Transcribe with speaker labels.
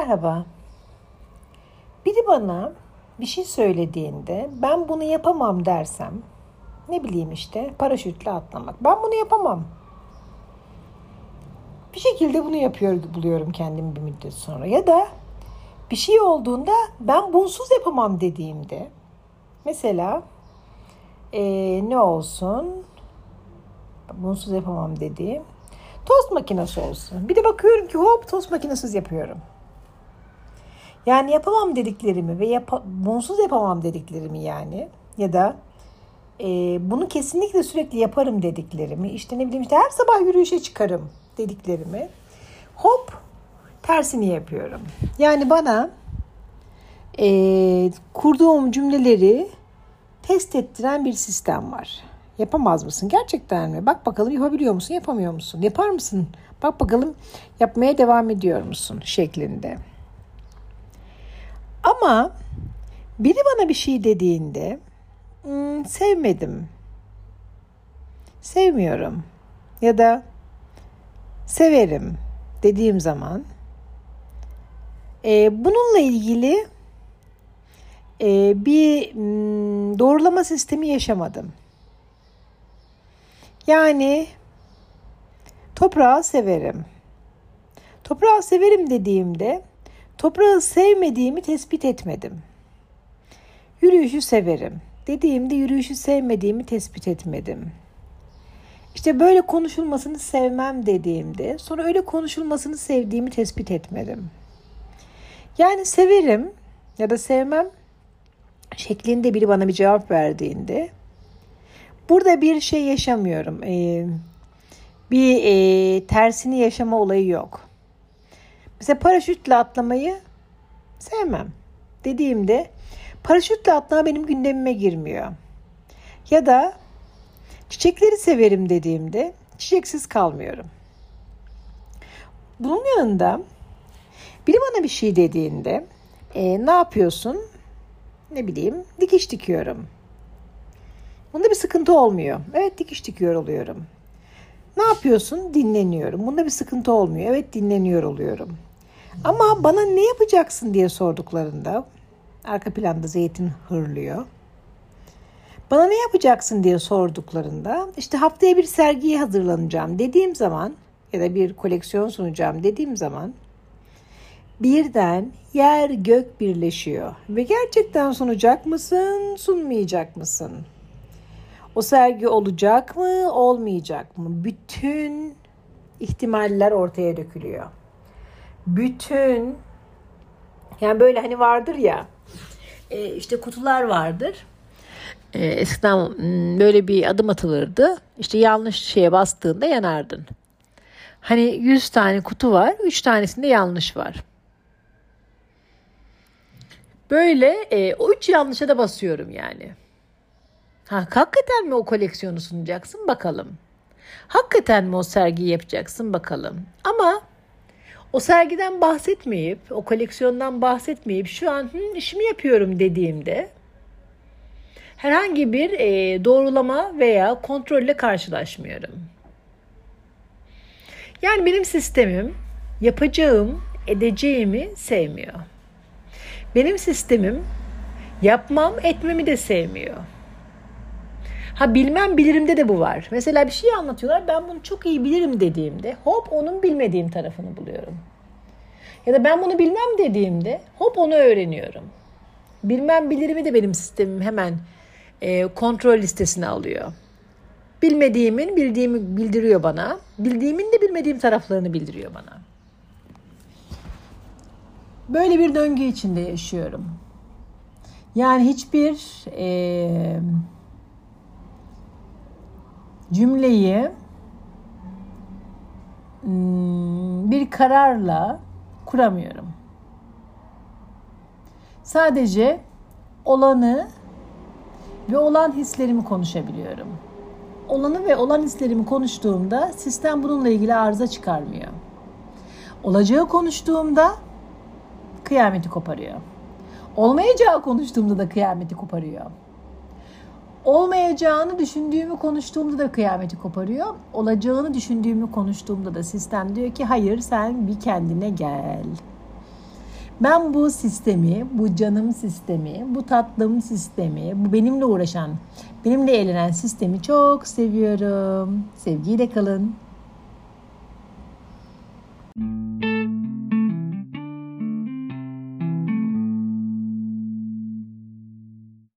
Speaker 1: Merhaba. Biri bana bir şey söylediğinde ben bunu yapamam dersem ne bileyim işte paraşütle atlamak. Ben bunu yapamam. Bir şekilde bunu yapıyor buluyorum kendimi bir müddet sonra. Ya da bir şey olduğunda ben bunsuz yapamam dediğimde mesela ee, ne olsun bunsuz yapamam dediğim tost makinesi olsun. Bir de bakıyorum ki hop tost makinesiz yapıyorum. Yani yapamam dediklerimi ve yap bunsuz yapamam dediklerimi yani ya da e, bunu kesinlikle sürekli yaparım dediklerimi işte ne bileyim işte her sabah yürüyüşe çıkarım dediklerimi hop tersini yapıyorum. Yani bana e, kurduğum cümleleri test ettiren bir sistem var. Yapamaz mısın? Gerçekten mi? Bak bakalım yapabiliyor musun? Yapamıyor musun? Yapar mısın? Bak bakalım yapmaya devam ediyor musun? Şeklinde. Ama biri bana bir şey dediğinde hmm, sevmedim, sevmiyorum ya da severim dediğim zaman e, bununla ilgili e, bir hmm, doğrulama sistemi yaşamadım. Yani toprağı severim. Toprağı severim dediğimde toprağı sevmediğimi tespit etmedim. Yürüyüşü severim. Dediğimde yürüyüşü sevmediğimi tespit etmedim. İşte böyle konuşulmasını sevmem dediğimde sonra öyle konuşulmasını sevdiğimi tespit etmedim. Yani severim ya da sevmem şeklinde biri bana bir cevap verdiğinde burada bir şey yaşamıyorum. Ee, bir e, tersini yaşama olayı yok. Mesela paraşütle atlamayı sevmem dediğimde paraşütle atlama benim gündemime girmiyor. Ya da çiçekleri severim dediğimde çiçeksiz kalmıyorum. Bunun yanında biri bana bir şey dediğinde e, ne yapıyorsun? Ne bileyim dikiş dikiyorum. Bunda bir sıkıntı olmuyor. Evet dikiş dikiyor oluyorum. Ne yapıyorsun? Dinleniyorum. Bunda bir sıkıntı olmuyor. Evet dinleniyor oluyorum. Ama bana ne yapacaksın diye sorduklarında arka planda zeytin hırlıyor. Bana ne yapacaksın diye sorduklarında işte haftaya bir sergiye hazırlanacağım dediğim zaman ya da bir koleksiyon sunacağım dediğim zaman birden yer gök birleşiyor ve gerçekten sunacak mısın, sunmayacak mısın? O sergi olacak mı, olmayacak mı? Bütün ihtimaller ortaya dökülüyor. Bütün yani böyle hani vardır ya e, işte kutular vardır. E, eskiden hmm, böyle bir adım atılırdı. İşte yanlış şeye bastığında yanardın. Hani 100 tane kutu var, 3 tanesinde yanlış var. Böyle e, o üç yanlışa da basıyorum yani. Ha, hakikaten mi o koleksiyonu sunacaksın bakalım. Hakikaten mi o sergiyi yapacaksın bakalım. Ama o sergiden bahsetmeyip, o koleksiyondan bahsetmeyip şu an Hı, işimi yapıyorum dediğimde herhangi bir e, doğrulama veya kontrolle karşılaşmıyorum. Yani benim sistemim yapacağım, edeceğimi sevmiyor. Benim sistemim yapmam, etmemi de sevmiyor. Ha bilmem bilirimde de bu var. Mesela bir şey anlatıyorlar ben bunu çok iyi bilirim dediğimde hop onun bilmediğim tarafını buluyorum. Ya da ben bunu bilmem dediğimde hop onu öğreniyorum. Bilmem bilirimi de benim sistemim hemen e, kontrol listesine alıyor. Bilmediğimin bildiğimi bildiriyor bana. Bildiğimin de bilmediğim taraflarını bildiriyor bana. Böyle bir döngü içinde yaşıyorum. Yani hiçbir e, cümleyi hmm, bir kararla kuramıyorum. Sadece olanı ve olan hislerimi konuşabiliyorum. Olanı ve olan hislerimi konuştuğumda sistem bununla ilgili arıza çıkarmıyor. Olacağı konuştuğumda kıyameti koparıyor. Olmayacağı konuştuğumda da kıyameti koparıyor olmayacağını düşündüğümü konuştuğumda da kıyameti koparıyor. Olacağını düşündüğümü konuştuğumda da sistem diyor ki hayır sen bir kendine gel. Ben bu sistemi, bu canım sistemi, bu tatlım sistemi, bu benimle uğraşan, benimle eğlenen sistemi çok seviyorum. Sevgiyle kalın.